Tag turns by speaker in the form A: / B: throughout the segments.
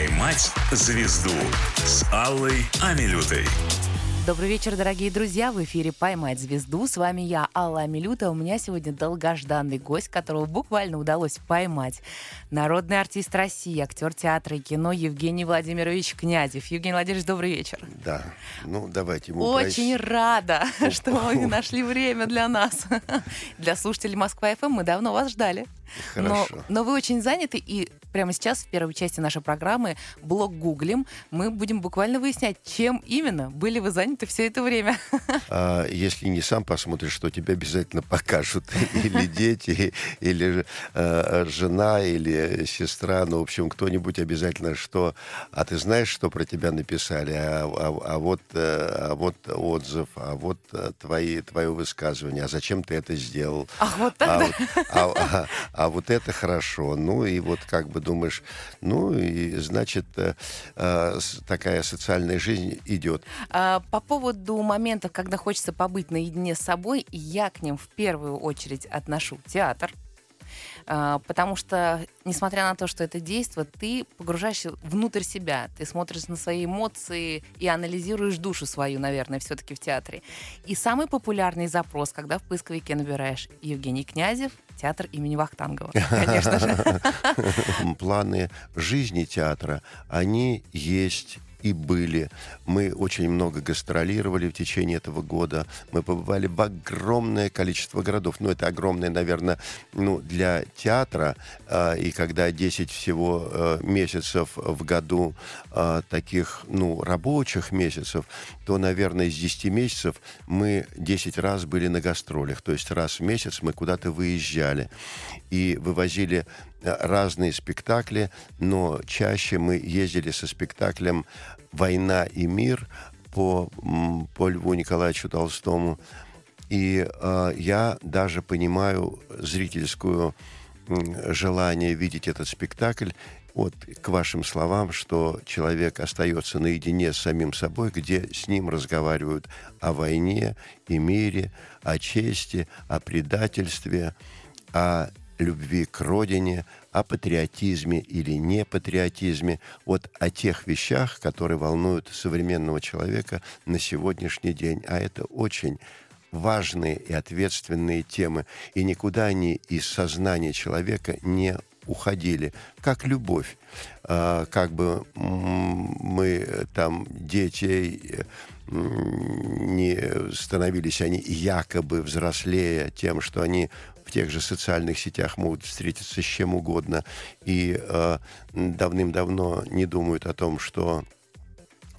A: «Поймать звезду» с Аллой Амилютой.
B: Добрый вечер, дорогие друзья. В эфире «Поймать звезду». С вами я, Алла Амилюта. У меня сегодня долгожданный гость, которого буквально удалось поймать. Народный артист России, актер театра и кино Евгений Владимирович Князев. Евгений Владимирович, добрый вечер.
C: Да, ну давайте. Мы
B: Очень прайс... рада, что вы нашли время для нас. Для слушателей Москва-ФМ мы давно вас ждали.
C: Хорошо.
B: Но, но вы очень заняты, и прямо сейчас, в первой части нашей программы, блог гуглим, мы будем буквально выяснять, чем именно были вы заняты все это время.
C: А, если не сам посмотришь, что тебе обязательно покажут. Или дети, или э, жена, или сестра. Ну, в общем, кто-нибудь обязательно что... А ты знаешь, что про тебя написали? А, а, а, вот, э, а вот отзыв, а вот э, твои, твое высказывание. А зачем ты это сделал?
B: Ах, вот тогда.
C: А, а, а, а вот это хорошо. Ну и вот как бы думаешь, ну и значит э, э, такая социальная жизнь идет.
B: А, по поводу моментов, когда хочется побыть наедине с собой, я к ним в первую очередь отношу театр. А, потому что, несмотря на то, что это действие, ты погружаешься внутрь себя, ты смотришь на свои эмоции и анализируешь душу свою, наверное, все-таки в театре. И самый популярный запрос, когда в поисковике набираешь Евгений Князев, театр имени Вахтангова, конечно же.
C: Планы жизни театра, они есть и были. Мы очень много гастролировали в течение этого года. Мы побывали в огромное количество городов. Ну, это огромное, наверное, ну, для театра. Э, и когда 10 всего э, месяцев в году э, таких, ну, рабочих месяцев, то, наверное, из 10 месяцев мы 10 раз были на гастролях. То есть раз в месяц мы куда-то выезжали и вывозили разные спектакли, но чаще мы ездили со спектаклем «Война и мир» по, по Льву Николаевичу Толстому. И э, я даже понимаю зрительскую э, желание видеть этот спектакль. Вот к вашим словам, что человек остается наедине с самим собой, где с ним разговаривают о войне и мире, о чести, о предательстве, о любви к родине, о патриотизме или не патриотизме, вот о тех вещах, которые волнуют современного человека на сегодняшний день. А это очень важные и ответственные темы, и никуда они из сознания человека не уходили, как любовь. А, как бы мы там детей не становились они якобы взрослее тем, что они в тех же социальных сетях могут встретиться с чем угодно и э, давным-давно не думают о том, что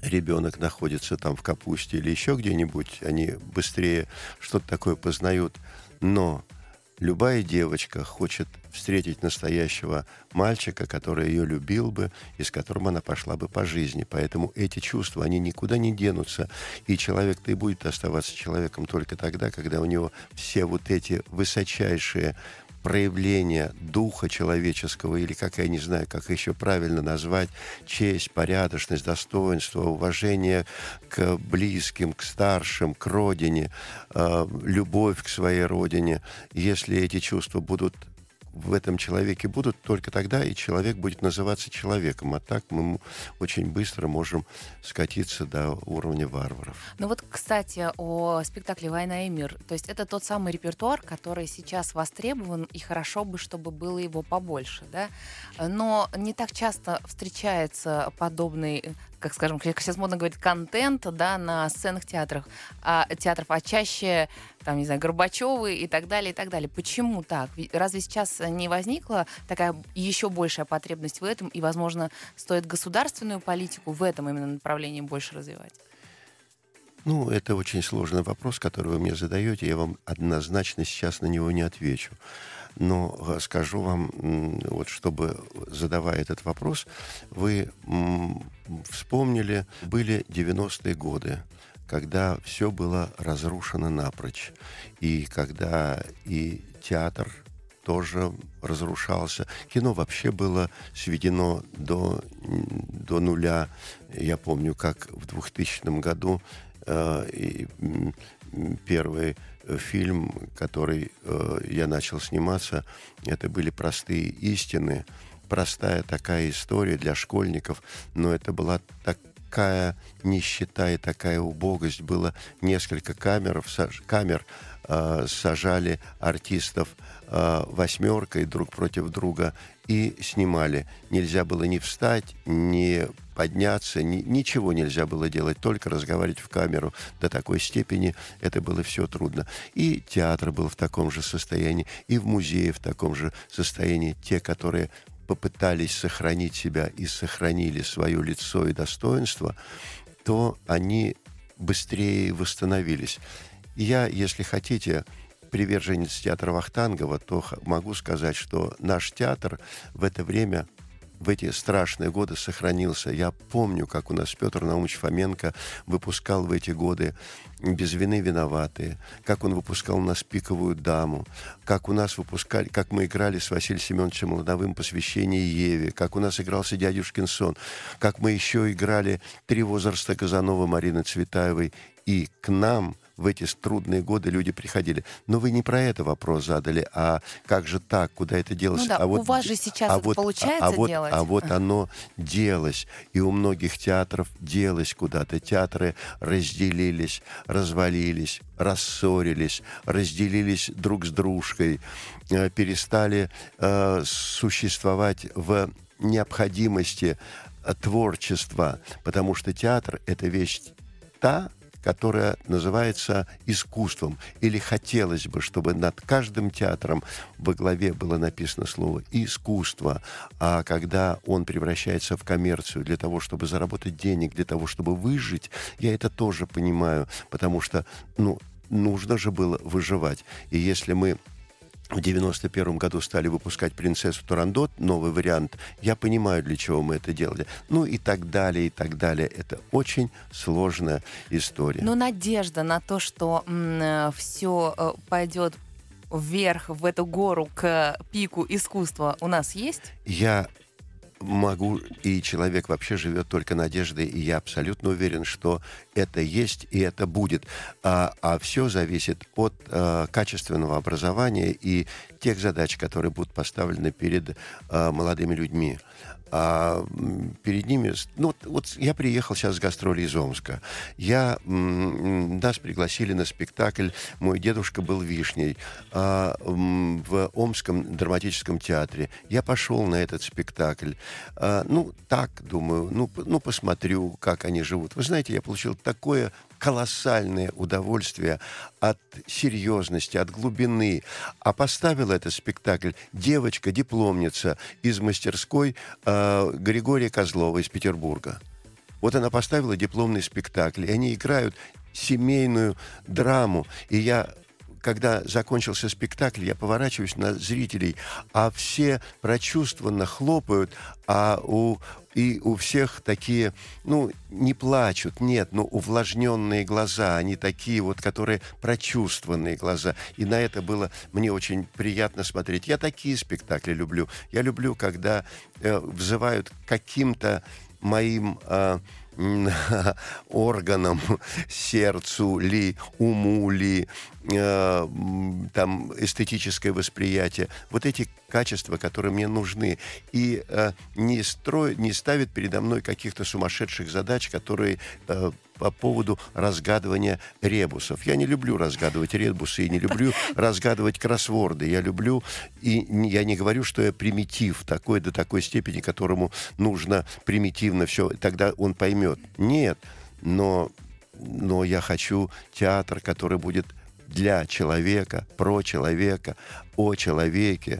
C: ребенок находится там в капусте или еще где-нибудь, они быстрее что-то такое познают. Но любая девочка хочет встретить настоящего мальчика, который ее любил бы и с которым она пошла бы по жизни. Поэтому эти чувства, они никуда не денутся. И человек-то и будет оставаться человеком только тогда, когда у него все вот эти высочайшие проявления духа человеческого, или как я не знаю, как еще правильно назвать, честь, порядочность, достоинство, уважение к близким, к старшим, к родине, э, любовь к своей родине, если эти чувства будут в этом человеке будут, только тогда и человек будет называться человеком. А так мы очень быстро можем скатиться до уровня варваров.
B: Ну вот, кстати, о спектакле «Война и мир». То есть это тот самый репертуар, который сейчас востребован, и хорошо бы, чтобы было его побольше, да? Но не так часто встречается подобный как скажем, как сейчас модно говорить, контент, да, на сценах театрах, а, театров, а чаще, там, не знаю, Горбачевы и так далее, и так далее. Почему так? Разве сейчас не возникла такая еще большая потребность в этом, и, возможно, стоит государственную политику в этом именно направлении больше развивать?
C: Ну, это очень сложный вопрос, который вы мне задаете. Я вам однозначно сейчас на него не отвечу. Но э, скажу вам, вот чтобы, задавая этот вопрос, вы вспомнили, были 90-е годы, когда все было разрушено напрочь, и когда и театр тоже разрушался. Кино вообще было сведено до, до нуля. Я помню, как в 2000 году э, и, первый фильм, который э, я начал сниматься, это были простые истины простая такая история для школьников, но это была такая нищета и такая убогость. Было несколько камер, камер э, сажали артистов э, восьмеркой друг против друга и снимали. Нельзя было ни встать, ни подняться, ни, ничего нельзя было делать, только разговаривать в камеру. До такой степени это было все трудно. И театр был в таком же состоянии, и в музее в таком же состоянии. Те, которые попытались сохранить себя и сохранили свое лицо и достоинство, то они быстрее восстановились. Я, если хотите, приверженец театра Вахтангова, то могу сказать, что наш театр в это время в эти страшные годы сохранился. Я помню, как у нас Петр Наумович Фоменко выпускал в эти годы «Без вины виноватые», как он выпускал у нас «Пиковую даму», как у нас выпускали, как мы играли с Василием Семеновичем Ладовым «Посвящение Еве», как у нас игрался «Дядюшкин сон», как мы еще играли «Три возраста Казанова» Марины Цветаевой. И к нам – в эти трудные годы люди приходили. Но вы не про это вопрос задали, а как же так, куда это делось?
B: Ну да,
C: а вот,
B: у вас же сейчас
C: а
B: это
C: вот,
B: получается
C: а, а вот,
B: делать.
C: А вот оно делось. И у многих театров делось куда-то. Театры разделились, развалились, рассорились, разделились друг с дружкой, э, перестали э, существовать в необходимости э, творчества, потому что театр — это вещь та, которая называется искусством. Или хотелось бы, чтобы над каждым театром во главе было написано слово «искусство». А когда он превращается в коммерцию для того, чтобы заработать денег, для того, чтобы выжить, я это тоже понимаю, потому что, ну, нужно же было выживать. И если мы в 91 году стали выпускать «Принцессу Турандот», новый вариант. Я понимаю, для чего мы это делали. Ну и так далее, и так далее. Это очень сложная история.
B: Но надежда на то, что э, все э, пойдет вверх в эту гору к пику искусства у нас есть?
C: Я могу, и человек вообще живет только надеждой, и я абсолютно уверен, что это есть и это будет. А, а все зависит от а, качественного образования и тех задач, которые будут поставлены перед а, молодыми людьми а перед ними... Ну, вот я приехал сейчас с гастроли из Омска. Я, нас пригласили на спектакль «Мой дедушка был вишней» а, в Омском драматическом театре. Я пошел на этот спектакль. А, ну, так, думаю, ну, ну, посмотрю, как они живут. Вы знаете, я получил такое колоссальное удовольствие от серьезности, от глубины. А поставила этот спектакль девочка-дипломница из мастерской э, Григория Козлова из Петербурга. Вот она поставила дипломный спектакль, и они играют семейную драму. И я когда закончился спектакль, я поворачиваюсь на зрителей, а все прочувствованно хлопают, а у и у всех такие, ну, не плачут, нет, но увлажненные глаза, они такие вот, которые прочувствованные глаза. И на это было мне очень приятно смотреть. Я такие спектакли люблю. Я люблю, когда э, взывают каким-то моим э, органам, сердцу ли, уму ли, э, там эстетическое восприятие. Вот эти качества, которые мне нужны. И э, не, строит, не ставит передо мной каких-то сумасшедших задач, которые э, по поводу разгадывания ребусов. Я не люблю разгадывать ребусы и не люблю разгадывать кроссворды. Я люблю, и я не говорю, что я примитив такой до такой степени, которому нужно примитивно все, тогда он поймет. Нет, но, но я хочу театр, который будет для человека, про человека, о человеке,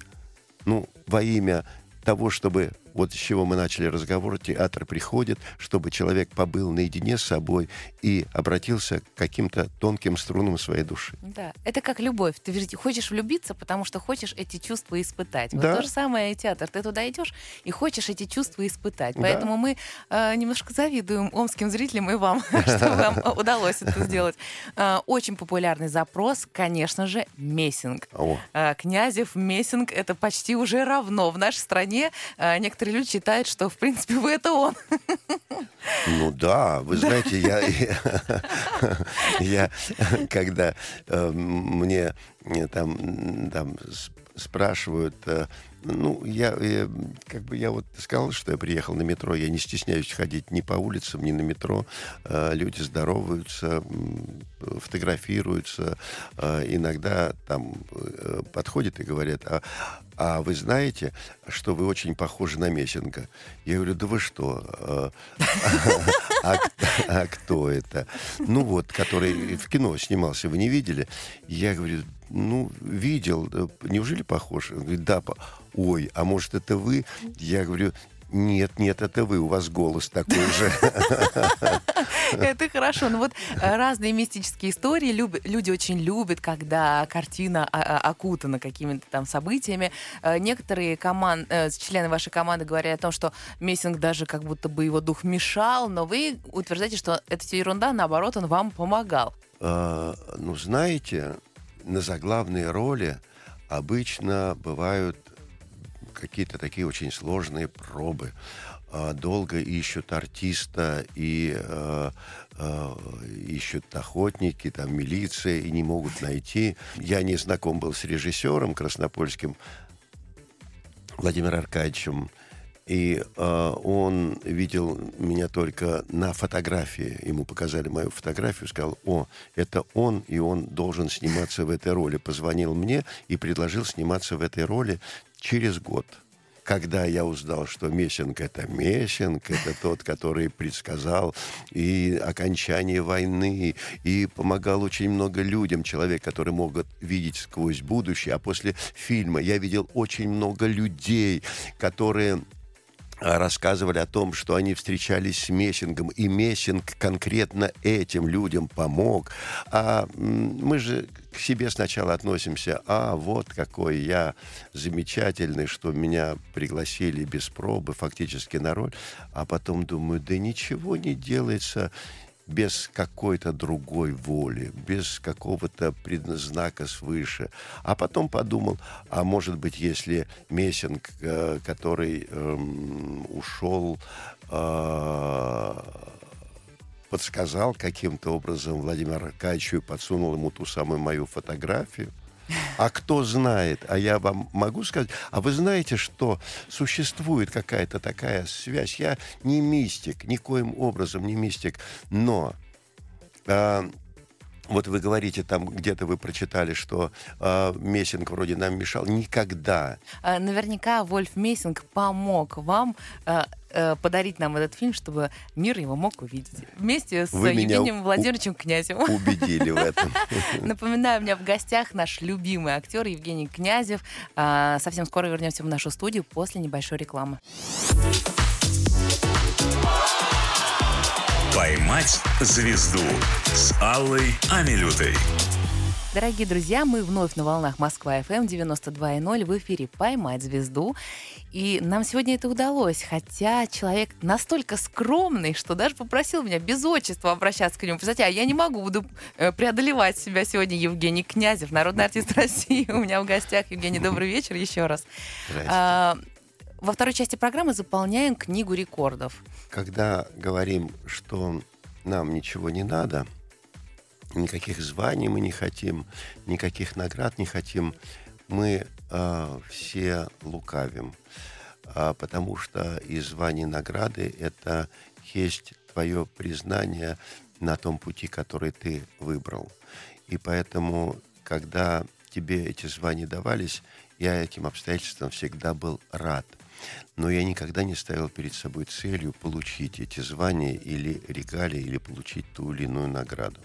C: ну, во имя того, чтобы вот с чего мы начали разговор, театр приходит, чтобы человек побыл наедине с собой и обратился к каким-то тонким струнам своей души.
B: Да, это как любовь. Ты хочешь влюбиться, потому что хочешь эти чувства испытать. Вот
C: да.
B: то же самое и театр. Ты туда идешь и хочешь эти чувства испытать. Поэтому да. мы э, немножко завидуем омским зрителям и вам, что вам удалось это сделать. Э, очень популярный запрос, конечно же, мессинг. Э, Князев, мессинг — это почти уже равно. В нашей стране некоторые некоторые люди считают, что, в принципе, вы это он.
C: Ну да, вы знаете, я, я когда э, мне там, там спрашивают, э, Ну, я, я как бы я вот сказал, что я приехал на метро. Я не стесняюсь ходить ни по улицам, ни на метро. Э, люди здороваются, фотографируются. Э, иногда там э, подходят и говорят, а, а вы знаете, что вы очень похожи на Мессинга? Я говорю, да вы что? А, а кто это? Ну вот, который в кино снимался, вы не видели? Я говорю, ну, видел, неужели похож? Он говорит, да, ой, а может это вы? Я говорю, нет, нет, это вы, у вас голос такой же.
B: Это хорошо. Ну вот э, разные мистические истории люди очень любят, когда картина окутана какими-то там событиями. Э, некоторые команд, э, члены вашей команды говорят о том, что Мессинг даже как будто бы его дух мешал, но вы утверждаете, что это все ерунда, наоборот, он вам помогал.
C: А, ну, знаете, на заглавные роли обычно бывают какие-то такие очень сложные пробы. А, долго ищут артиста и э, э, ищут охотники, там милиция, и не могут найти. Я не знаком был с режиссером краснопольским Владимиром Аркадьевичем. И э, он видел меня только на фотографии. Ему показали мою фотографию, сказал, о, это он, и он должен сниматься в этой роли. Позвонил мне и предложил сниматься в этой роли через год когда я узнал, что Мессинг — это Мессинг, это тот, который предсказал и окончание войны, и помогал очень много людям, человек, который мог видеть сквозь будущее. А после фильма я видел очень много людей, которые рассказывали о том, что они встречались с Мессингом, и Мессинг конкретно этим людям помог. А мы же к себе сначала относимся, а вот какой я замечательный, что меня пригласили без пробы фактически на роль, а потом думаю, да ничего не делается без какой-то другой воли, без какого-то предзнака свыше. А потом подумал, а может быть, если Мессинг, э, который эм, ушел, э, подсказал каким-то образом Владимиру Аркадьевичу и подсунул ему ту самую мою фотографию, а кто знает? А я вам могу сказать. А вы знаете, что существует какая-то такая связь? Я не мистик, никоим образом не мистик, но а, вот вы говорите, там где-то вы прочитали, что э, Мессинг вроде нам мешал. Никогда.
B: А, наверняка Вольф Мессинг помог вам э, э, подарить нам этот фильм, чтобы мир его мог увидеть. Вместе с вы Евгением Владимировичем Князевым.
C: Убедили в этом.
B: Напоминаю, у меня в гостях наш любимый актер Евгений Князев. Э, совсем скоро вернемся в нашу студию после небольшой рекламы.
A: «Поймать звезду» с Аллой Амилютой.
B: Дорогие друзья, мы вновь на волнах Москва-ФМ 92.0 в эфире «Поймать звезду». И нам сегодня это удалось, хотя человек настолько скромный, что даже попросил меня без отчества обращаться к нему. Представляете, а я не могу, буду э, преодолевать себя сегодня. Евгений Князев, народный артист России. У меня в гостях. Евгений, добрый вечер еще раз. А, во второй части программы заполняем книгу рекордов.
C: Когда говорим, что нам ничего не надо, никаких званий мы не хотим, никаких наград не хотим, мы э, все лукавим. А, потому что и звание награды это есть твое признание на том пути, который ты выбрал. И поэтому, когда тебе эти звания давались, я этим обстоятельствам всегда был рад – но я никогда не ставил перед собой целью получить эти звания или регалии, или получить ту или иную награду.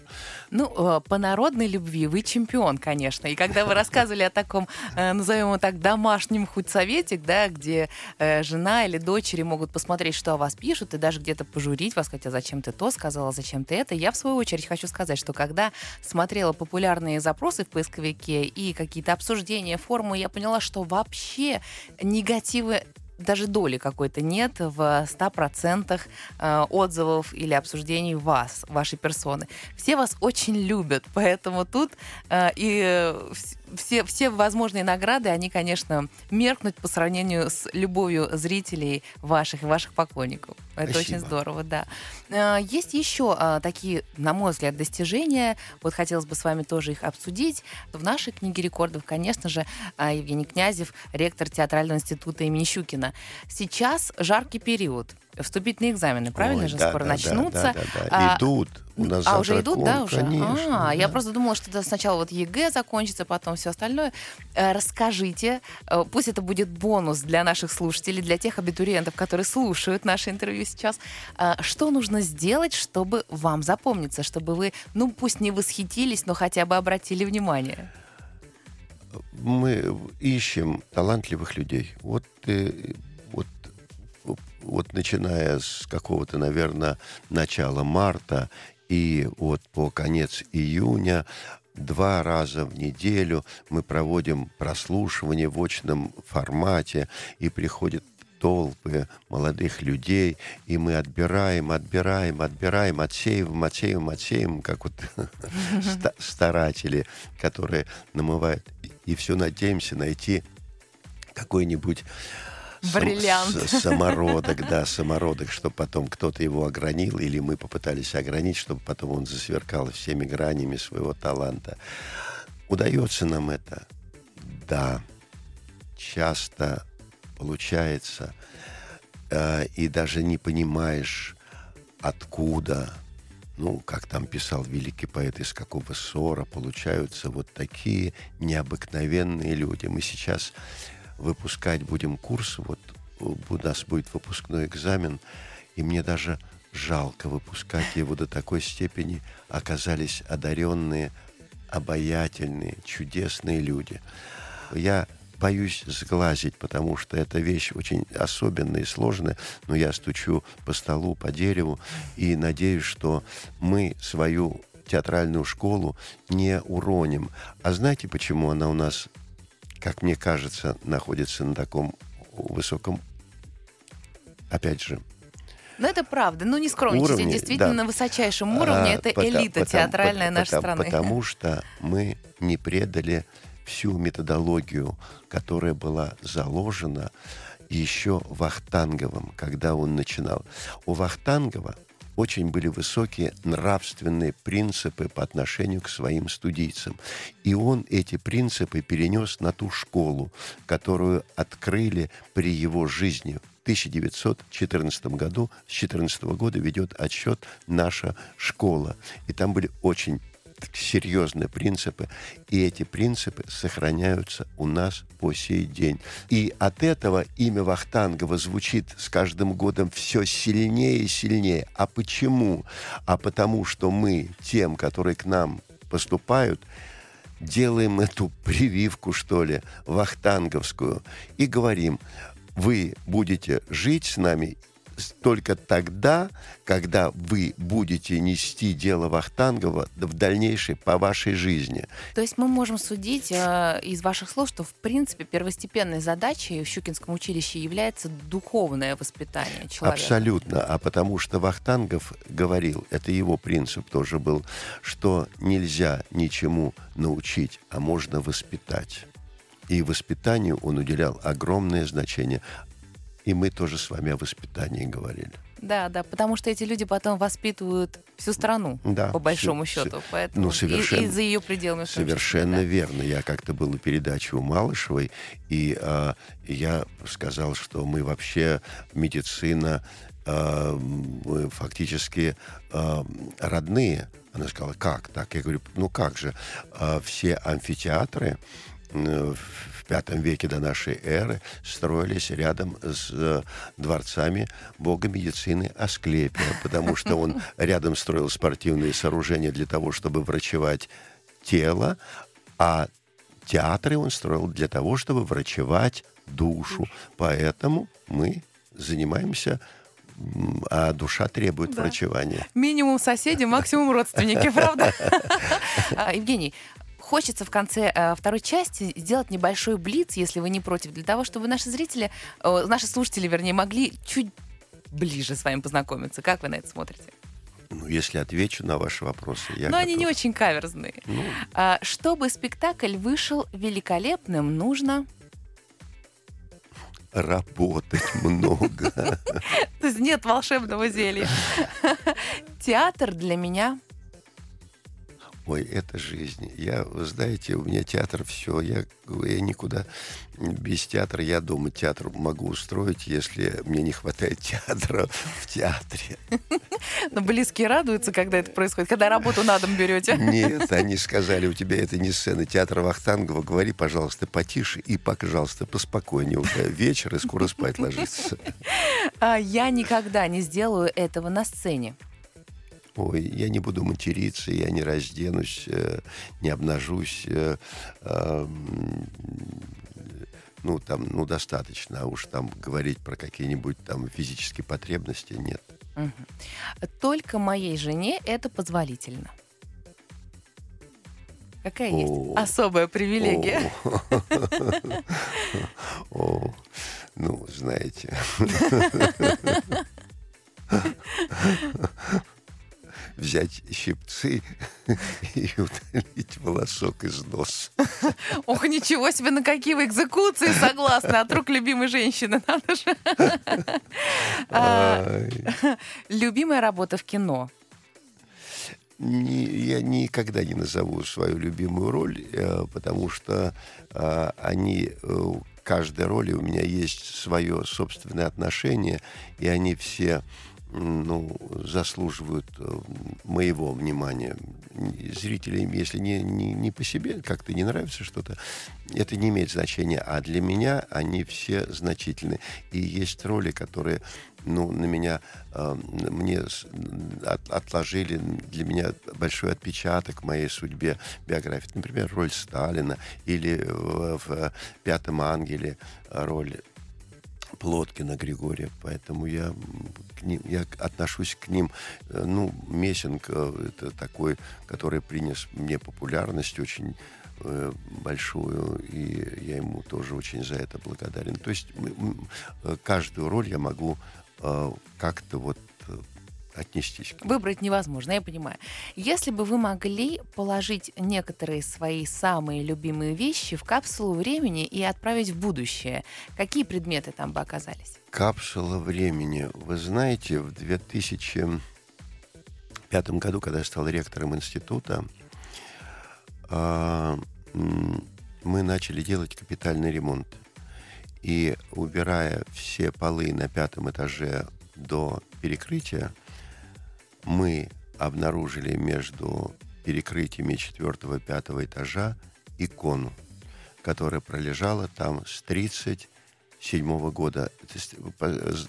B: Ну, э, по народной любви вы чемпион, конечно. И когда вы рассказывали о таком, э, назовем его так, домашнем худсоветик, да, где э, жена или дочери могут посмотреть, что о вас пишут, и даже где-то пожурить вас, а зачем ты то сказала, зачем ты это. Я, в свою очередь, хочу сказать, что когда смотрела популярные запросы в поисковике и какие-то обсуждения, формы, я поняла, что вообще негативы даже доли какой-то нет в 100% э, отзывов или обсуждений вас, вашей персоны. Все вас очень любят, поэтому тут э, и все, все возможные награды, они, конечно, меркнут по сравнению с любовью зрителей ваших и ваших поклонников. Это
C: Спасибо.
B: очень здорово, да. Э, Есть еще а, такие, на мой взгляд, достижения. Вот хотелось бы с вами тоже их обсудить. В нашей книге рекордов, конечно же, а, Евгений Князев, ректор театрального института имени Щукина. Сейчас жаркий период. Вступительные экзамены, правильно
C: Ой,
B: же,
C: да,
B: скоро
C: да, да,
B: начнутся.
C: Да, да, да.
B: А,
C: Идут. У нас
B: а, уже идут, да, уже?
C: Конечно.
B: а, я
C: да.
B: просто думала, что это сначала вот ЕГЭ закончится, потом все остальное. Э, Расскажите, э, пусть это будет бонус для наших слушателей, для тех абитуриентов, которые слушают наше интервью сейчас, э, что нужно сделать, чтобы вам запомниться, чтобы вы, ну, пусть не восхитились, но хотя бы обратили внимание?
C: мы ищем талантливых людей. Вот, вот, вот начиная с какого-то, наверное, начала марта и вот по конец июня два раза в неделю мы проводим прослушивание в очном формате, и приходят толпы молодых людей, и мы отбираем, отбираем, отбираем, отсеиваем, отсеиваем, отсеиваем, как вот ста- старатели, которые намывают. И все надеемся найти какой-нибудь
B: Бриллиант.
C: с- самородок, да, самородок, чтобы потом кто-то его огранил, или мы попытались огранить, чтобы потом он засверкал всеми гранями своего таланта. Удается нам это? Да. Часто получается, э, и даже не понимаешь, откуда, ну, как там писал великий поэт, из какого ссора получаются вот такие необыкновенные люди. Мы сейчас выпускать будем курс, вот у нас будет выпускной экзамен, и мне даже жалко выпускать его до такой степени оказались одаренные, обаятельные, чудесные люди. Я боюсь сглазить, потому что эта вещь очень особенная и сложная, но я стучу по столу, по дереву и надеюсь, что мы свою театральную школу не уроним. А знаете, почему она у нас, как мне кажется, находится на таком высоком, опять же,
B: Ну, это правда. Ну, не скромничайте.
C: Уровне,
B: Действительно,
C: да.
B: на высочайшем уровне
C: А,
B: это
C: пота-
B: элита
C: потому-
B: театральная
C: пота-
B: нашей
C: пота-
B: страны.
C: Потому что мы не предали всю методологию, которая была заложена еще Вахтанговым, когда он начинал. У Вахтангова очень были высокие нравственные принципы по отношению к своим студийцам. И он эти принципы перенес на ту школу, которую открыли при его жизни. В 1914 году, с 14 года ведет отсчет наша школа. И там были очень серьезные принципы, и эти принципы сохраняются у нас по сей день. И от этого имя Вахтангова звучит с каждым годом все сильнее и сильнее. А почему? А потому что мы тем, которые к нам поступают, делаем эту прививку, что ли, вахтанговскую, и говорим, вы будете жить с нами только тогда, когда вы будете нести дело Вахтангова в дальнейшей по вашей жизни.
B: То есть мы можем судить э, из ваших слов, что в принципе первостепенной задачей в Щукинском училище является духовное воспитание человека.
C: Абсолютно. А потому что Вахтангов говорил, это его принцип тоже был, что нельзя ничему научить, а можно воспитать. И воспитанию он уделял огромное значение. И мы тоже с вами о воспитании говорили.
B: Да, да, потому что эти люди потом воспитывают всю страну,
C: Да,
B: по большому
C: всю-
B: счету. Поэтому
C: ну,
B: и-
C: совершенно-
B: и, за ее пределами. том числе,
C: Совершенно
B: да.
C: верно. Я как-то был на передаче у Малышевой, и а, я сказал, что мы вообще медицина а, мы фактически а, родные. Она сказала, как так? Я говорю, ну как же? А, все амфитеатры в пятом веке до нашей эры строились рядом с э, дворцами бога медицины Асклепия, потому что он рядом строил спортивные сооружения для того, чтобы врачевать тело, а театры он строил для того, чтобы врачевать душу. Поэтому мы занимаемся, а душа требует
B: Да.
C: врачевания.
B: Минимум соседи, максимум родственники, правда? А, Евгений, хочется в конце э, второй части сделать небольшой блиц, если вы не против, для того, чтобы наши зрители, э, наши слушатели, вернее, могли чуть ближе с вами познакомиться. Как вы на это смотрите?
C: Ну, если отвечу на ваши вопросы, я
B: Но они
C: готов.
B: не очень каверзные.
C: Ну,
B: А, чтобы спектакль вышел великолепным, нужно...
C: работать много.
B: То есть нет волшебного зелья. Театр для меня...
C: Ой, это жизнь. Я, вы знаете, у меня театр все. Я, я никуда без театра. Я дома театр могу устроить, если мне не хватает театра в театре.
B: Но близкие радуются, когда это происходит, когда работу на дом берете.
C: Нет, они сказали, у тебя это не сцена театра Вахтангова. Говори, пожалуйста, потише и, пожалуйста, поспокойнее. Уже вечер и скоро спать ложиться.
B: А, Я никогда не сделаю этого на сцене.
C: Ой, я не буду материться, я не разденусь, э, не обнажусь. э, э, ну, там, ну, достаточно. А уж там говорить про какие-нибудь там физические потребности нет.
B: Только моей жене это позволительно. Какая есть
C: О.
B: особая привилегия?
C: О, ну, знаете. Взять щипцы и удалить волосок из носа.
B: Ох, ничего себе, на какие вы экзекуции согласны от рук любимой женщины. Надо же. А. Любимая работа в кино.
C: Не- я никогда не назову свою любимую роль, э, потому что э, они, э, каждой роли у меня есть свое собственное отношение, и они все ну, заслуживают э, моего внимания. Зрителям, если не, не, не по себе как-то не нравится что-то, это не имеет значения. А для меня они все значительны. И есть роли, которые ну, на меня, э, мне от- отложили для меня большой отпечаток в моей судьбе, биографии. Например, роль Сталина или в, в «Пятом ангеле» роль Плоткина Григория, поэтому я, к ним, я отношусь к ним, э, ну, Мессинг э, это такой, который принес мне популярность очень э, большую, и я ему тоже очень за это благодарен. То есть каждую роль я могу как-то вот отнестись к
B: Выбрать невозможно, я понимаю. Если бы вы могли положить некоторые свои самые любимые вещи в капсулу времени и отправить в будущее, какие предметы там бы оказались?
C: Капсула времени. Вы знаете, в 2005 году, когда я стал ректором института, а, мы начали делать капитальный ремонт. И убирая все полы на пятом этаже до перекрытия, мы обнаружили между перекрытиями четвертого и пятого этажа икону, которая пролежала там с 37 года,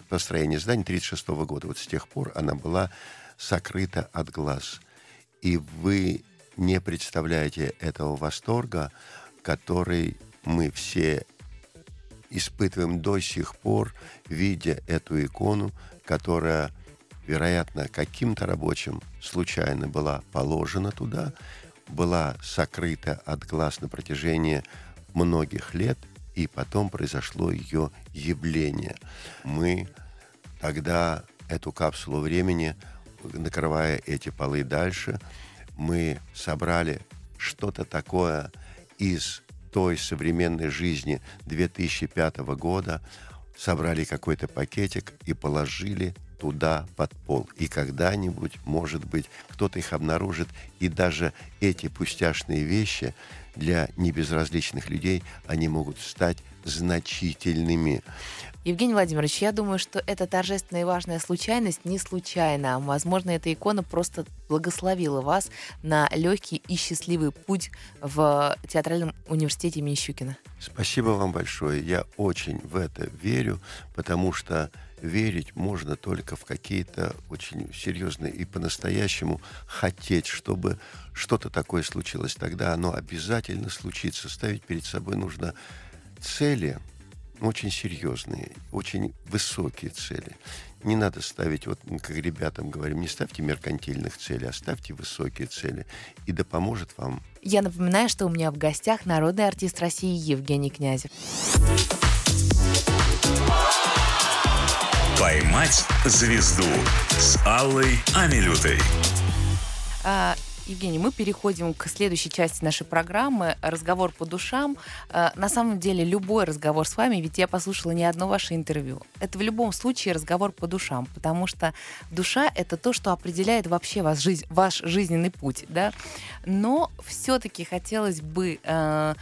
C: построение здания 36 года. Вот с тех пор она была сокрыта от глаз. И вы не представляете этого восторга, который мы все испытываем до сих пор, видя эту икону, которая, вероятно, каким-то рабочим случайно была положена туда, была сокрыта от глаз на протяжении многих лет, и потом произошло ее явление. Мы тогда эту капсулу времени, накрывая эти полы дальше, мы собрали что-то такое из той современной жизни 2005 года, собрали какой-то пакетик и положили туда под пол. И когда-нибудь, может быть, кто-то их обнаружит, и даже эти пустяшные вещи для небезразличных людей, они могут стать значительными.
B: Евгений Владимирович, я думаю, что эта торжественная и важная случайность не случайна. Возможно, эта икона просто благословила вас на легкий и счастливый путь в театральном университете имени Щукина.
C: Спасибо вам большое. Я очень в это верю, потому что верить можно только в какие-то очень серьезные и по-настоящему хотеть, чтобы что-то такое случилось. Тогда оно обязательно случится. Ставить перед собой нужно цели очень серьезные, очень высокие цели. Не надо ставить, вот как ребятам говорим, не ставьте меркантильных целей, а ставьте высокие цели. И да поможет вам
B: Я напоминаю, что у меня в гостях народный артист России Евгений Князев.
A: «Поймать звезду с Аллой Амилютой.
B: А, Евгений, мы переходим к следующей части нашей программы «Разговор по душам». А, на самом деле, любой разговор с вами, ведь я послушала не одно ваше интервью, это в любом случае разговор по душам, потому что душа — это то, что определяет вообще ваш, жизнь, ваш жизненный путь. Да? Но все-таки хотелось бы э,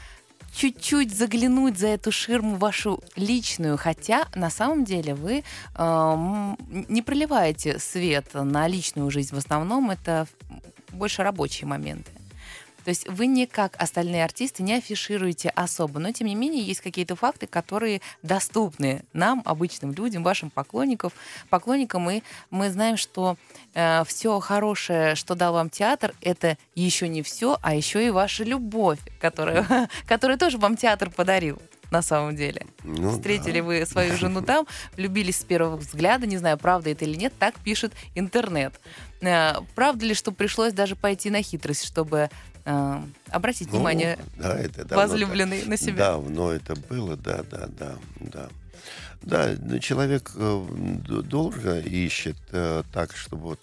B: чуть-чуть заглянуть за эту ширму вашу личную, хотя на самом деле вы э, не проливаете свет на личную жизнь. В основном это больше рабочие моменты. То есть вы не как остальные артисты не афишируете особо, но тем не менее есть какие-то факты, которые доступны нам, обычным людям, вашим поклонникам, поклонникам, и мы знаем, что э, все хорошее, что дал вам театр, это еще не все, а еще и ваша любовь, которая, которую тоже вам театр подарил на самом деле. Ну, Встретили да. вы свою жену там, влюбились с первого взгляда, не знаю, правда это или нет, так пишет интернет. Э, правда ли, что пришлось даже пойти на хитрость, чтобы э, обратить ну, внимание да, это возлюбленный на себя.
C: Давно это было, да, да, да, да. Да, ну, человек э, долго ищет э, так, чтобы вот,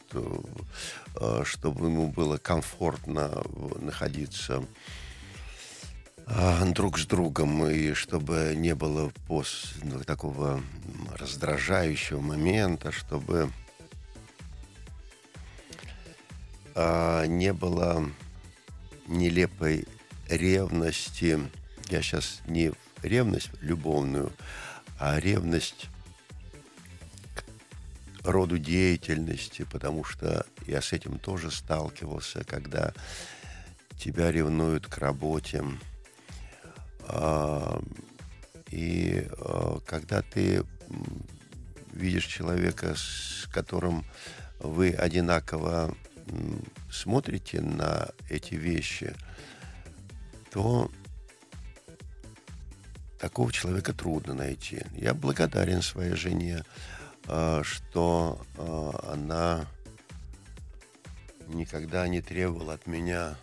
C: э, чтобы ему было комфортно находиться друг с другом и чтобы не было пос, ну, такого раздражающего момента, чтобы э, не было нелепой ревности. Я сейчас не ревность любовную, а ревность к роду деятельности, потому что я с этим тоже сталкивался, когда тебя ревнуют к работе. А, и а, когда ты видишь человека, с которым вы одинаково смотрите на эти вещи, то такого человека трудно найти. Я благодарен своей жене, а, что а, она никогда не требовала от меня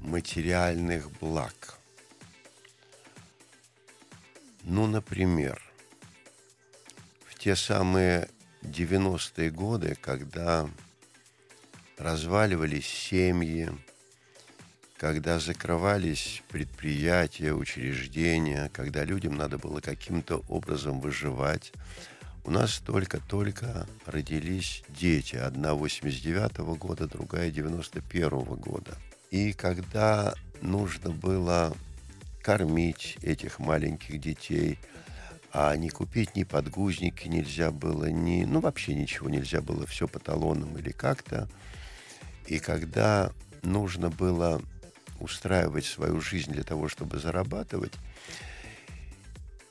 C: материальных благ. Ну, например, в те самые 90-е годы, когда разваливались семьи, когда закрывались предприятия, учреждения, когда людям надо было каким-то образом выживать. У нас только-только родились дети. Одна 89 -го года, другая 91 -го года. И когда нужно было кормить этих маленьких детей, а не купить ни подгузники нельзя было, ни, ну вообще ничего нельзя было, все по талонам или как-то, и когда нужно было устраивать свою жизнь для того, чтобы зарабатывать,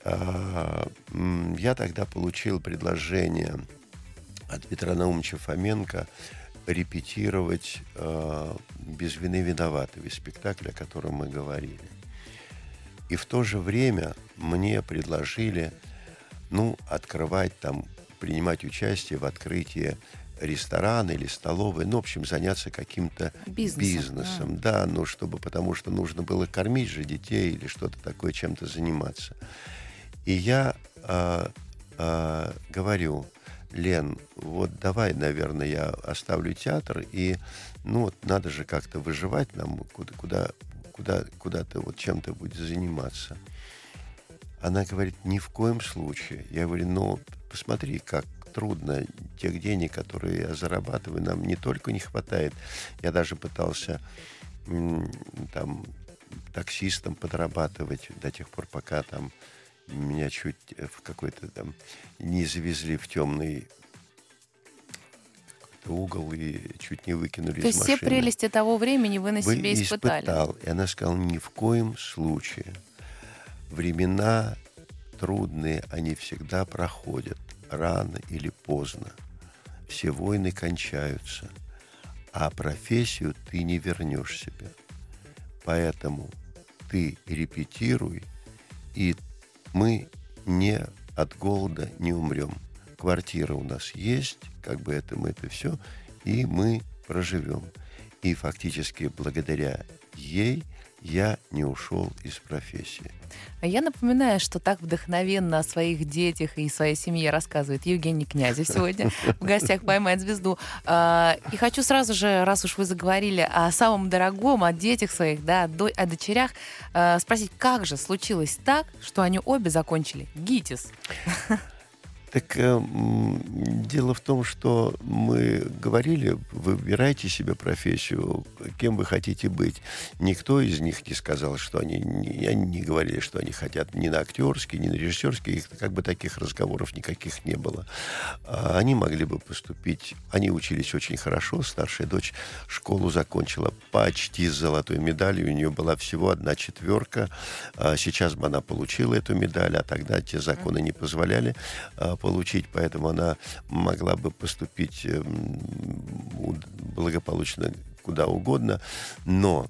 C: а, я тогда получил предложение от Петра Наумовича Фоменко репетировать а, «Без вины виноватый» спектакль, о котором мы говорили. И в то же время мне предложили, ну, открывать там, принимать участие в открытии ресторан или столовой, ну, в общем, заняться каким-то бизнесом, бизнесом да. да, ну, чтобы, потому что нужно было кормить же детей или что-то такое, чем-то заниматься. И я э, э, говорю, Лен, вот давай, наверное, я оставлю театр, и, ну, вот надо же как-то выживать нам, куда, куда, куда, куда-то вот чем-то будет заниматься. Она говорит, ни в коем случае. Я говорю, ну, посмотри, как трудно. Тех денег, которые я зарабатываю, нам не только не хватает. Я даже пытался там таксистом подрабатывать до тех пор, пока там меня чуть в какой-то там не завезли в темный угол и чуть не выкинули
B: То
C: из
B: есть все прелести того времени вы на вы себе испытали?
C: испытал. И она сказала, ни в коем случае. Времена трудные, они всегда проходят рано или поздно. Все войны кончаются, а профессию ты не вернешь себе. Поэтому ты репетируй, и мы не от голода не умрем. Квартира у нас есть, как бы это мы это все, и мы проживем. И фактически благодаря ей я не ушел из профессии.
B: Я напоминаю, что так вдохновенно о своих детях и своей семье рассказывает Евгений Князев сегодня в гостях «Поймать звезду». А, и хочу сразу же, раз уж вы заговорили о самом дорогом, о детях своих, да, о дочерях, а, спросить, как же случилось так, что они обе закончили ГИТИС?
C: Так э, дело в том, что мы говорили, выбирайте себе профессию, кем вы хотите быть. Никто из них не сказал, что они, не, они не говорили, что они хотят ни на актерский, ни на режиссерский. Их как бы таких разговоров никаких не было. А они могли бы поступить, они учились очень хорошо. Старшая дочь школу закончила почти с золотой медалью. У нее была всего одна четверка. А сейчас бы она получила эту медаль, а тогда те законы не позволяли а, получить, поэтому она могла бы поступить эм, благополучно куда угодно, но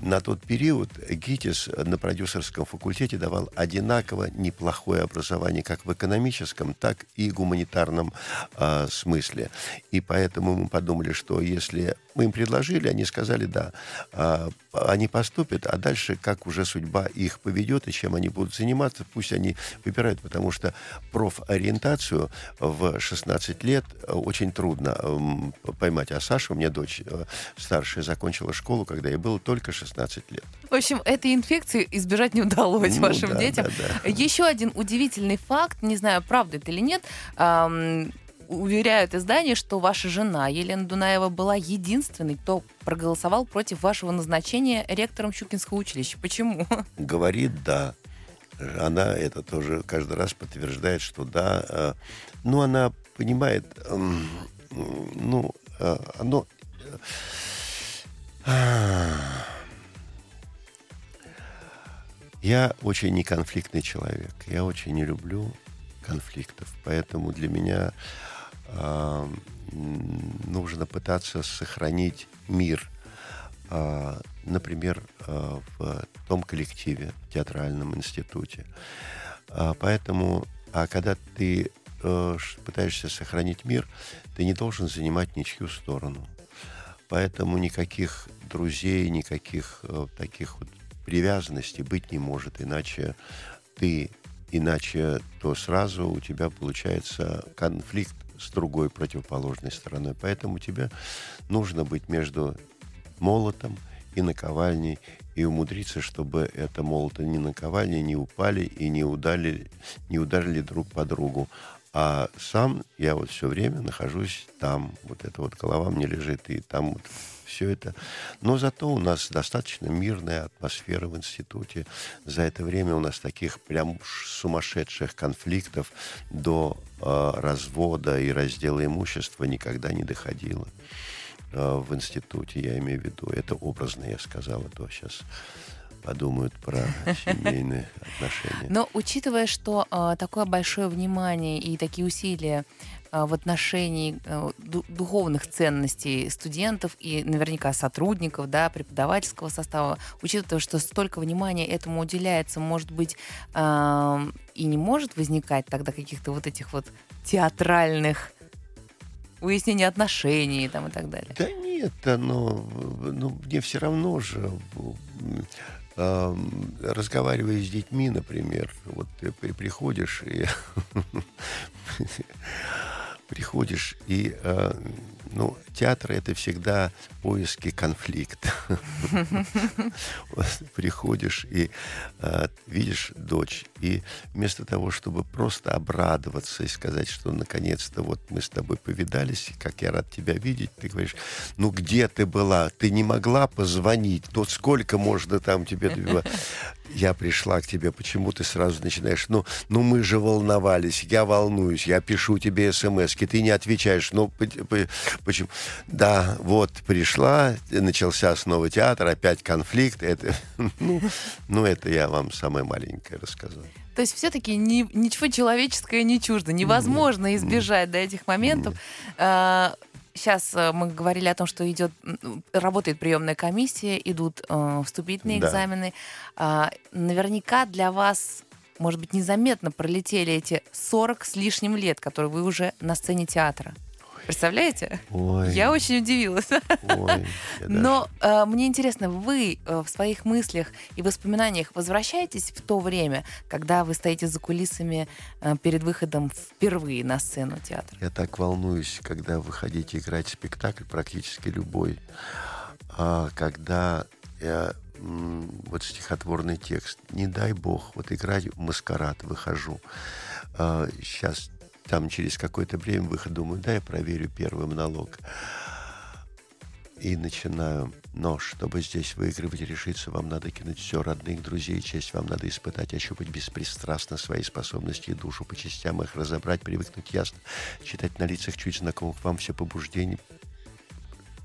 C: на тот период ГИТИС на продюсерском факультете давал одинаково неплохое образование как в экономическом, так и гуманитарном э, смысле. И поэтому мы подумали, что если мы им предложили, они сказали да, э, они поступят, а дальше как уже судьба их поведет и чем они будут заниматься, пусть они выбирают, потому что профориентацию в 16 лет очень трудно э, поймать. А Саша, у меня дочь э, старшая, закончила школу, когда ей было только 16 16 лет.
B: В общем, этой инфекции избежать не удалось ну, вашим да, детям. Да, да. Еще один удивительный факт, не знаю, правда это или нет, эм, уверяют издание, что ваша жена Елена Дунаева была единственной, кто проголосовал против вашего назначения ректором Щукинского училища. Почему?
C: Говорит «да». Она это тоже каждый раз подтверждает, что да. Э, ну, она понимает, э, ну, э, оно... Э, я очень неконфликтный человек. Я очень не люблю конфликтов. Поэтому для меня нужно пытаться сохранить мир. Э, например, э, в том коллективе, в театральном институте. Э, поэтому, а когда ты э, пытаешься сохранить мир, ты не должен занимать ничью сторону. Поэтому никаких друзей, никаких э, таких вот привязанности быть не может, иначе ты, иначе то сразу у тебя получается конфликт с другой противоположной стороной. Поэтому тебе нужно быть между молотом и наковальней, и умудриться, чтобы это молото не наковальни не упали и не ударили, не ударили друг по другу. А сам я вот все время нахожусь там. Вот эта вот голова мне лежит, и там вот все это. Но зато у нас достаточно мирная атмосфера в институте. За это время у нас таких прям сумасшедших конфликтов до э, развода и раздела имущества никогда не доходило э, в институте, я имею в виду. Это образно я сказал, а то сейчас подумают про семейные отношения.
B: Но учитывая, что э, такое большое внимание и такие усилия в отношении э, духовных ценностей студентов и наверняка сотрудников, да, преподавательского состава, учитывая, что столько внимания этому уделяется, может быть, э, и не может возникать тогда каких-то вот этих вот театральных выяснения отношений там, и так далее?
C: Да нет, но ну, мне все равно же разговаривая с детьми, например, вот ты приходишь и приходишь и э, ну, театр это всегда поиски конфликта. Приходишь и э, видишь дочь, и вместо того, чтобы просто обрадоваться и сказать, что наконец-то вот мы с тобой повидались, как я рад тебя видеть, ты говоришь, ну где ты была? Ты не могла позвонить? Ну сколько можно там тебе я пришла к тебе, почему ты сразу начинаешь, ну, ну мы же волновались, я волнуюсь, я пишу тебе смс ты не отвечаешь, ну почему? Да, вот пришла, начался снова театр, опять конфликт, это, ну, ну это я вам самое маленькое рассказал.
B: То есть все-таки ни, ничего человеческое не чуждо, невозможно избежать до этих моментов. А, Сейчас э, мы говорили о том, что идет, работает приемная комиссия, идут э, вступительные да. экзамены. Э, наверняка для вас, может быть, незаметно пролетели эти 40 с лишним лет, которые вы уже на сцене театра. Представляете?
C: Ой.
B: Я очень удивилась.
C: Ой,
B: Но э, мне интересно, вы э, в своих мыслях и воспоминаниях возвращаетесь в то время, когда вы стоите за кулисами э, перед выходом впервые на сцену театра?
C: Я так волнуюсь, когда вы хотите играть спектакль, практически любой, а, когда я, вот стихотворный текст, не дай бог, вот играть в маскарад, выхожу. сейчас там через какое-то время выход, думаю, да, я проверю первый монолог. И начинаю. Но чтобы здесь выигрывать, решиться, вам надо кинуть все, родных, друзей, честь. Вам надо испытать, ощупать беспристрастно свои способности и душу по частям их разобрать, привыкнуть ясно, читать на лицах чуть знакомых вам все побуждения.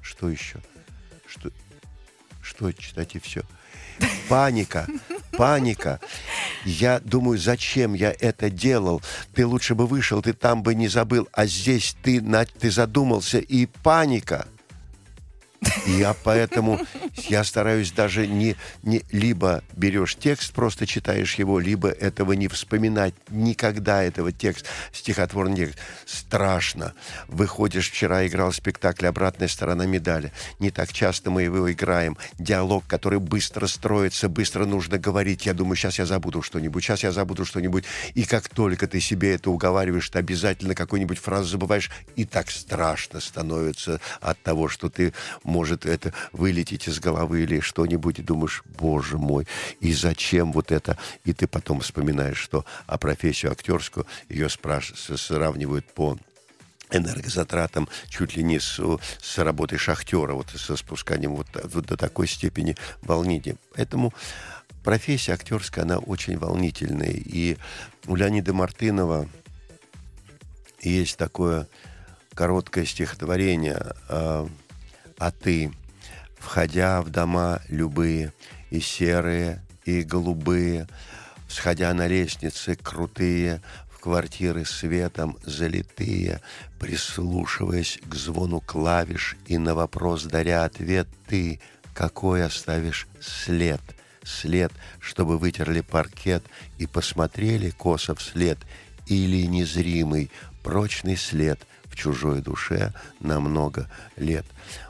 C: Что еще? Что, что читать и все? Паника, паника. Я думаю, зачем я это делал? Ты лучше бы вышел, ты там бы не забыл, а здесь ты, ты задумался, и паника. Я поэтому я стараюсь даже не, не либо берешь текст, просто читаешь его, либо этого не вспоминать никогда этого текста, стихотворный текст. Страшно. Выходишь, вчера играл спектакль «Обратная сторона медали». Не так часто мы его играем. Диалог, который быстро строится, быстро нужно говорить. Я думаю, сейчас я забуду что-нибудь, сейчас я забуду что-нибудь. И как только ты себе это уговариваешь, ты обязательно какую-нибудь фразу забываешь, и так страшно становится от того, что ты может это вылететь из головы или что-нибудь, и думаешь, боже мой, и зачем вот это? И ты потом вспоминаешь, что а профессию актерскую ее спрашивают, сравнивают по энергозатратам чуть ли не с, с работой шахтера, вот со спусканием вот, вот до такой степени волнения. Поэтому профессия актерская, она очень волнительная. И у Леонида Мартынова есть такое короткое стихотворение а, а ты, входя в дома любые, и серые, и голубые, всходя на лестницы крутые, в квартиры светом залитые, прислушиваясь к звону клавиш и на вопрос даря ответ, ты какой оставишь след, след, чтобы вытерли паркет и посмотрели косо вслед, или незримый, прочный след в чужой душе на много лет.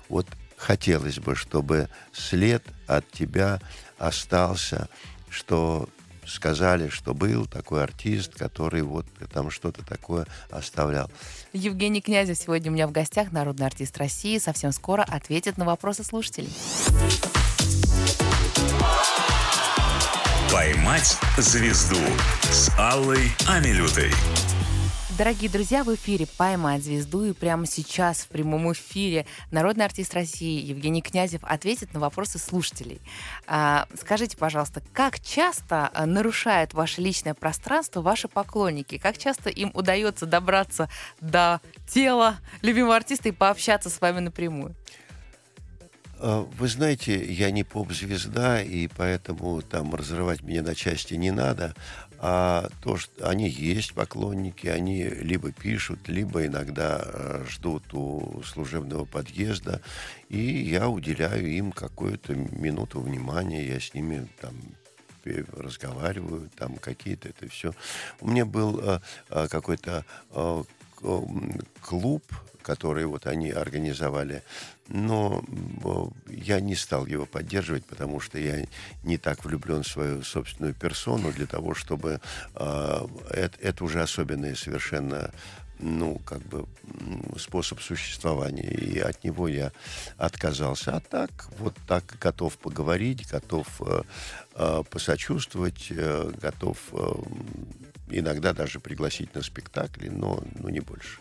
C: Вот хотелось бы, чтобы след от тебя остался, что сказали, что был такой артист, который вот там что-то такое оставлял.
B: Евгений Князев сегодня у меня в гостях, народный артист России. Совсем скоро ответит на вопросы слушателей.
A: «Поймать звезду» с Аллой Амилютой.
B: Дорогие друзья, в эфире «Поймать звезду» и прямо сейчас в прямом эфире народный артист России Евгений Князев ответит на вопросы слушателей. А, скажите, пожалуйста, как часто а, нарушают ваше личное пространство ваши поклонники? Как часто им удается добраться до тела любимого артиста и пообщаться с вами напрямую?
C: А, вы знаете, я не поп-звезда, и поэтому там разрывать меня на части не надо. А то, что они есть поклонники, они либо пишут, либо иногда э, ждут у служебного подъезда, и я уделяю им какую-то минуту внимания, я с ними там разговариваю, там какие-то это все. У меня был э, э, какой-то клуб, который вот они организовали но я не стал его поддерживать, потому что я не так влюблен в свою собственную персону для того, чтобы э, это, это уже особенное совершенно ну, как бы способ существования, и от него я отказался. А так, вот так готов поговорить, готов э, э, посочувствовать, э, готов э, иногда даже пригласить на спектакли, но, но не больше.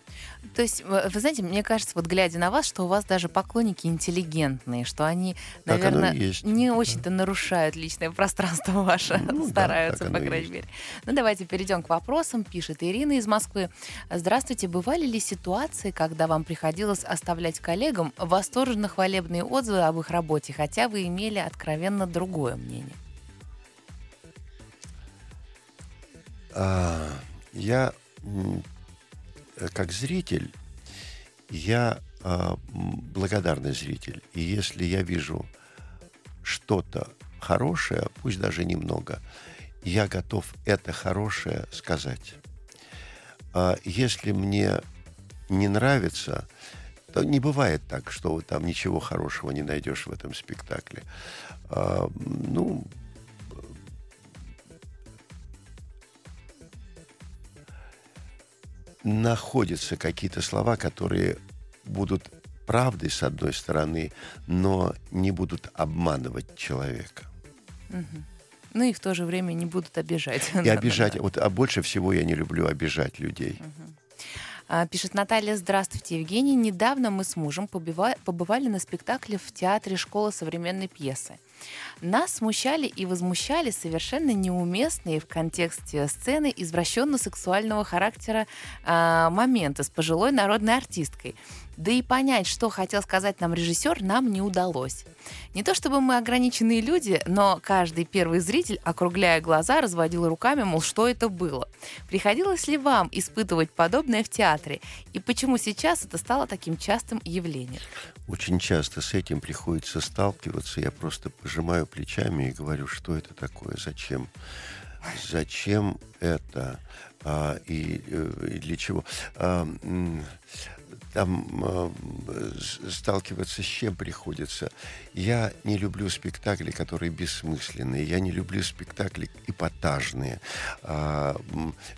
B: То есть, вы знаете, мне кажется, вот глядя на вас, что у вас даже поклонники интеллигентные, что они, наверное, не очень-то нарушают личное пространство ваше, ну, стараются, да, по крайней мере. Ну, давайте перейдем к вопросам. Пишет Ирина из Москвы. Здравствуйте, бывали ли ситуации, когда вам приходилось оставлять коллегам восторженно хвалебные отзывы об их работе, хотя вы имели откровенно другое мнение?
C: А, я как зритель, я а, благодарный зритель. И если я вижу что-то хорошее, пусть даже немного, я готов это хорошее сказать. А если мне не нравится, то не бывает так, что там ничего хорошего не найдешь в этом спектакле. А, ну, находятся какие-то слова, которые будут правдой, с одной стороны, но не будут обманывать человека.
B: Ну и в то же время не будут обижать.
C: И обижать. Вот, а больше всего я не люблю обижать людей.
B: А, пишет Наталья, здравствуйте, Евгений. Недавно мы с мужем побывали на спектакле в театре школы современной пьесы. Нас смущали и возмущали совершенно неуместные в контексте сцены извращенно-сексуального характера э, моменты с пожилой народной артисткой. Да и понять, что хотел сказать нам режиссер, нам не удалось. Не то чтобы мы ограниченные люди, но каждый первый зритель, округляя глаза, разводил руками, мол, что это было. Приходилось ли вам испытывать подобное в театре? И почему сейчас это стало таким частым явлением?
C: Очень часто с этим приходится сталкиваться. Я просто пожимаю плечами и говорю, что это такое, зачем? Зачем это? А, и, э, и для чего? А, там э, сталкиваться с чем приходится. Я не люблю спектакли, которые бессмысленные. Я не люблю спектакли эпатажные. А,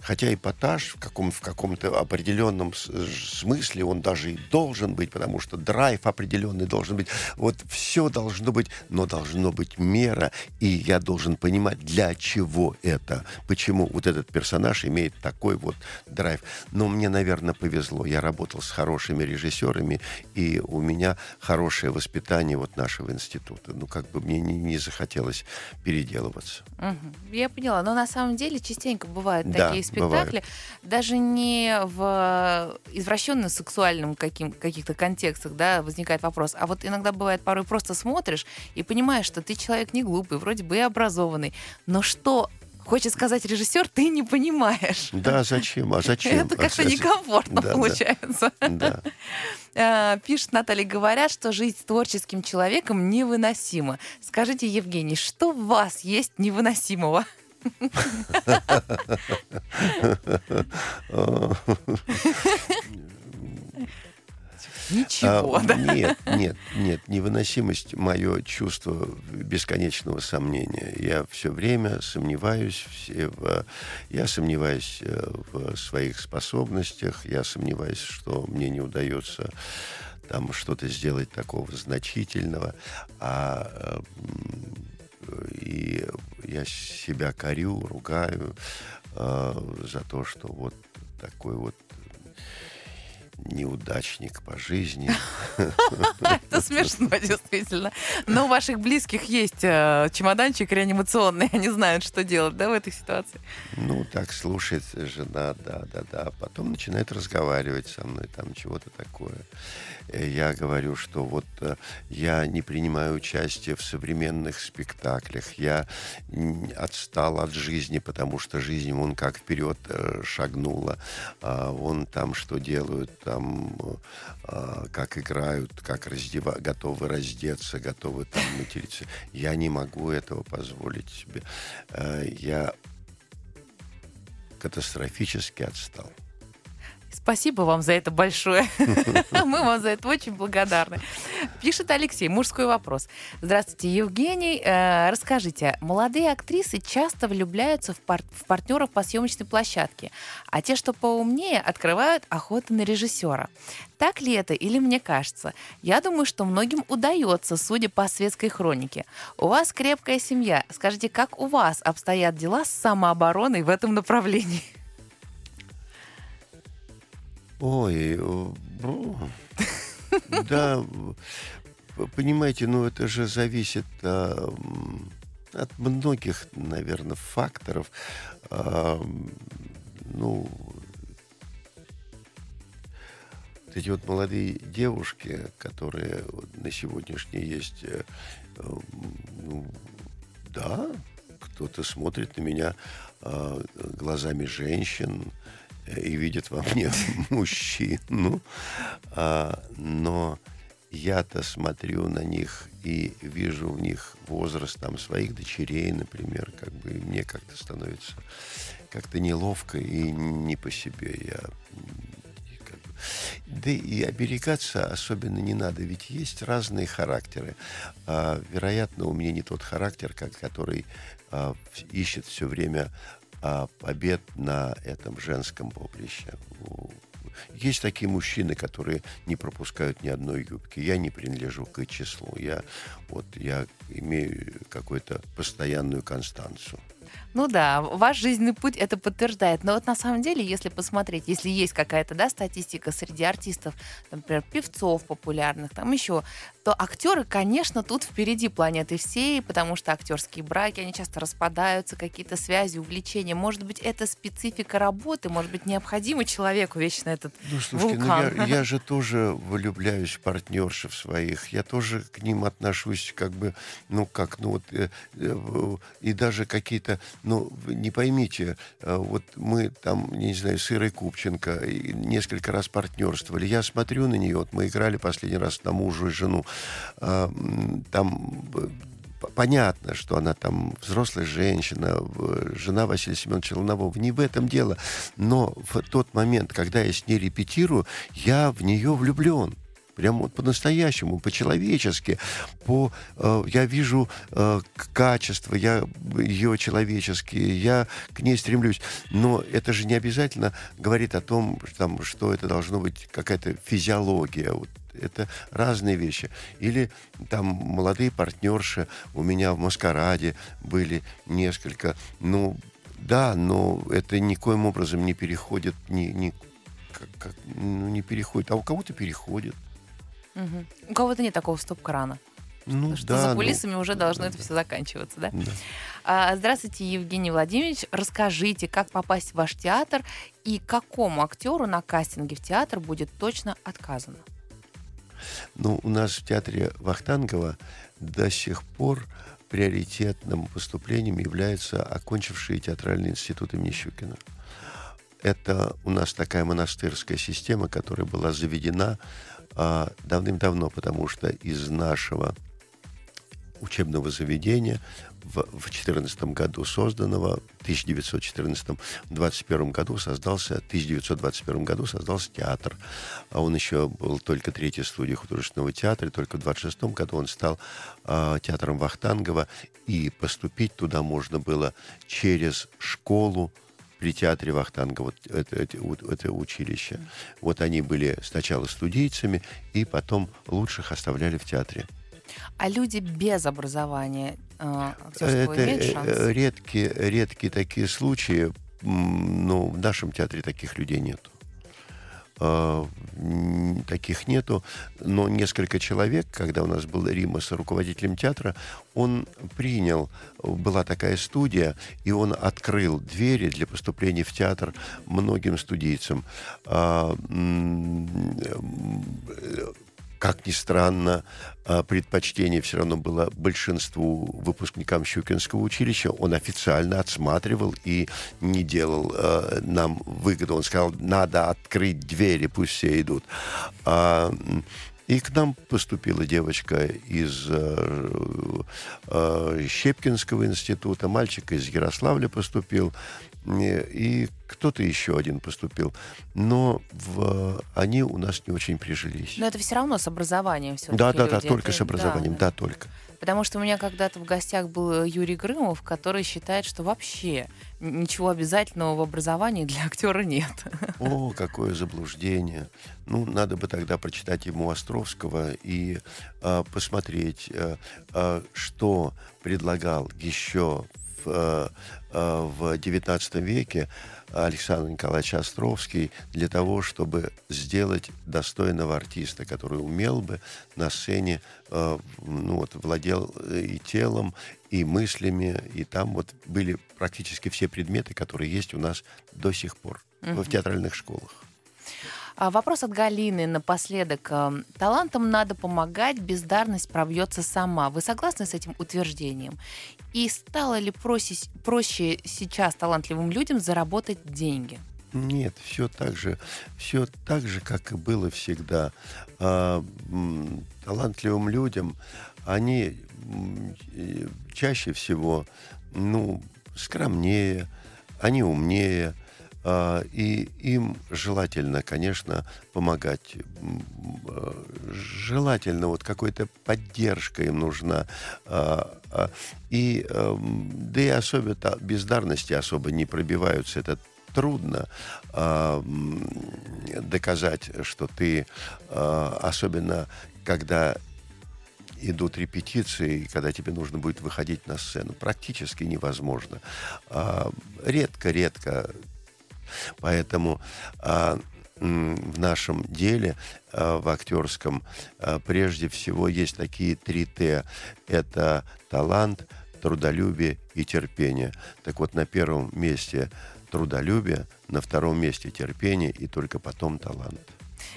C: хотя эпатаж в, каком, в каком-то определенном смысле он даже и должен быть, потому что драйв определенный должен быть. Вот все должно быть, но должно быть мера, и я должен понимать, для чего это, почему вот этот персонаж имеет такой вот драйв. Но мне, наверное, повезло. Я работал с хорошими режиссерами, и у меня хорошее воспитание вот нашего института. Ну, как бы мне не, не захотелось переделываться.
B: Угу. Я поняла. Но на самом деле частенько бывают да, такие спектакли, бывают. даже не в извращенно-сексуальном каким, каких-то контекстах, да, возникает вопрос, а вот иногда бывает порой просто смотришь и понимаешь, что ты человек не глупый, вроде бы и образованный, но что хочет сказать режиссер, ты не понимаешь.
C: Да, зачем? А зачем?
B: Это как-то некомфортно да, получается. Да. А, пишет Наталья, говорят, что жизнь с творческим человеком невыносима. Скажите, Евгений, что в вас есть невыносимого? Ничего,
C: а, да? Нет, нет, нет. Невыносимость — мое чувство бесконечного сомнения. Я все время сомневаюсь, все в, я сомневаюсь э, в своих способностях, я сомневаюсь, что мне не удается там что-то сделать такого значительного, а и я себя корю, ругаю э, за то, что вот такой вот неудачник по жизни.
B: Это смешно, действительно. Но у ваших близких есть э, чемоданчик реанимационный, они знают, что делать, да, в этой ситуации?
C: Ну, так слушает жена, да, да, да. Потом начинает разговаривать со мной, там чего-то такое. Э, я говорю, что вот э, я не принимаю участие в современных спектаклях. Я отстал от жизни, потому что жизнь, он как вперед шагнула. А он там что делают, там, э, как играют, как раздева, готовы раздеться, готовы там материться. Я не могу этого позволить себе. Э, я катастрофически отстал.
B: Спасибо вам за это большое. Мы вам за это очень благодарны. Пишет Алексей, мужской вопрос. Здравствуйте, Евгений. Э, расскажите, молодые актрисы часто влюбляются в, пар- в партнеров по съемочной площадке, а те, что поумнее, открывают охоту на режиссера. Так ли это или мне кажется? Я думаю, что многим удается, судя по светской хронике. У вас крепкая семья. Скажите, как у вас обстоят дела с самообороной в этом направлении?
C: Ой, да, понимаете, ну это же зависит а, от многих, наверное, факторов. А, ну, эти вот молодые девушки, которые на сегодняшний есть, э, ну, да, кто-то смотрит на меня э, глазами женщин, и видят во мне мужчину. А, но я-то смотрю на них и вижу в них возраст там своих дочерей, например, как бы мне как-то становится как-то неловко и не по себе. Я как бы... Да и оберегаться особенно не надо, ведь есть разные характеры. А, вероятно, у меня не тот характер, как, который а, ищет все время а, побед на этом женском поприще. Есть такие мужчины, которые не пропускают ни одной юбки. Я не принадлежу к числу. Я, вот, я имею какую-то постоянную констанцию.
B: Ну да, ваш жизненный путь это подтверждает. Но вот на самом деле, если посмотреть, если есть какая-то да, статистика среди артистов, например, певцов популярных, там еще, то актеры, конечно, тут впереди планеты всей, потому что актерские браки, они часто распадаются, какие-то связи, увлечения. Может быть, это специфика работы, может быть, необходимо человеку вечно этот ну, слушайте, вулкан.
C: Ну, я, я же тоже влюбляюсь в партнершев своих, я тоже к ним отношусь как бы, ну как, ну вот, э, э, и даже какие-то ну, не поймите, э, вот мы там, не знаю, с Ирой Купченко несколько раз партнерствовали. Я смотрю на нее, вот мы играли последний раз на мужу и жену. А, там э, понятно, что она там взрослая женщина, жена Василия Семеновича Лунового. Не в этом дело. Но в тот момент, когда я с ней репетирую, я в нее влюблен прям вот по-настоящему, по-человечески, по, э, я вижу э, качество, я ее человеческие, я к ней стремлюсь, но это же не обязательно говорит о том, там, что это должно быть какая-то физиология, вот, это разные вещи. Или там молодые партнерши у меня в Маскараде были несколько. Ну, да, но это никоим образом не переходит, не, не, как, как, ну, не переходит. А у кого-то переходит.
B: Угу. У кого-то нет такого стоп-крана.
C: Ну,
B: что
C: да,
B: за
C: ну,
B: кулисами ну, уже должно
C: да,
B: это все заканчиваться, да?
C: да.
B: А, здравствуйте, Евгений Владимирович. Расскажите, как попасть в ваш театр и какому актеру на кастинге в театр будет точно отказано?
C: Ну, у нас в театре Вахтангова до сих пор приоритетным поступлением являются окончившие театральный институт имени Щукина. Это у нас такая монастырская система, которая была заведена а, давным-давно, потому что из нашего учебного заведения в 2014 году созданного, в 1914 21 году создался, в 1921 году создался театр. А он еще был только третья студия художественного театра, и только в 26 году он стал э, театром Вахтангова, и поступить туда можно было через школу при театре Вахтанга, вот это, это, это училище. Вот они были сначала студийцами, и потом лучших оставляли в театре.
B: А люди без образования э, актерского это имеют шанс?
C: Редкие, редкие такие случаи. Ну, в нашем театре таких людей нету. А, таких нету, но несколько человек, когда у нас был Рима с руководителем театра, он принял, была такая студия, и он открыл двери для поступления в театр многим студийцам. Как ни странно, а, предпочтение все равно было большинству выпускникам Щукинского училища. Он официально отсматривал и не делал э, нам выгоду. Он сказал, надо открыть двери, пусть все идут. А, и к нам поступила девочка из э, э, Щепкинского института, мальчик из Ярославля поступил и кто-то еще один поступил. Но в, они у нас не очень прижились.
B: Но это все равно с образованием все
C: Да, да, да, только это, с образованием, да, да. да, только.
B: Потому что у меня когда-то в гостях был Юрий Грымов, который считает, что вообще ничего обязательного в образовании для актера нет.
C: О, какое заблуждение. Ну, надо бы тогда прочитать ему Островского и э, посмотреть, э, э, что предлагал еще в Э, в XIX веке Александр Николаевич Островский для того, чтобы сделать достойного артиста, который умел бы на сцене, э, ну вот, владел э, и телом, и мыслями, и там вот были практически все предметы, которые есть у нас до сих пор mm-hmm. в театральных школах.
B: А, вопрос от Галины напоследок. Эм, Талантам надо помогать, бездарность пробьется сама. Вы согласны с этим утверждением? И стало ли проще, проще сейчас талантливым людям заработать деньги?
C: Нет, все так же, все так же, как и было всегда. А, талантливым людям они чаще всего, ну, скромнее, они умнее, и им желательно, конечно, помогать. Желательно вот какой-то поддержка им нужна. А, а, и, эм, да и особенно бездарности особо не пробиваются. Это трудно доказать, что ты, особенно когда идут репетиции, когда тебе нужно будет выходить на сцену, практически невозможно. Редко-редко. Поэтому а, в нашем деле, а, в актерском, а, прежде всего есть такие три Т. Это талант, трудолюбие и терпение. Так вот, на первом месте трудолюбие, на втором месте терпение и только потом талант.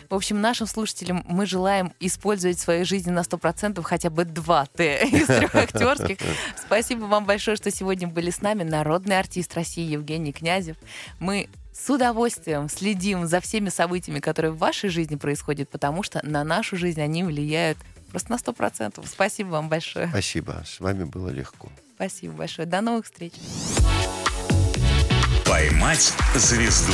B: В общем, нашим слушателям мы желаем использовать в своей жизни на 100% хотя бы два Т из трех актерских. Спасибо вам большое, что сегодня были с нами. Народный артист России Евгений Князев. Мы с удовольствием следим за всеми событиями, которые в вашей жизни происходят, потому что на нашу жизнь они влияют просто на 100%. Спасибо вам большое.
C: Спасибо. С вами было легко.
B: Спасибо большое. До новых встреч.
A: Поймать звезду.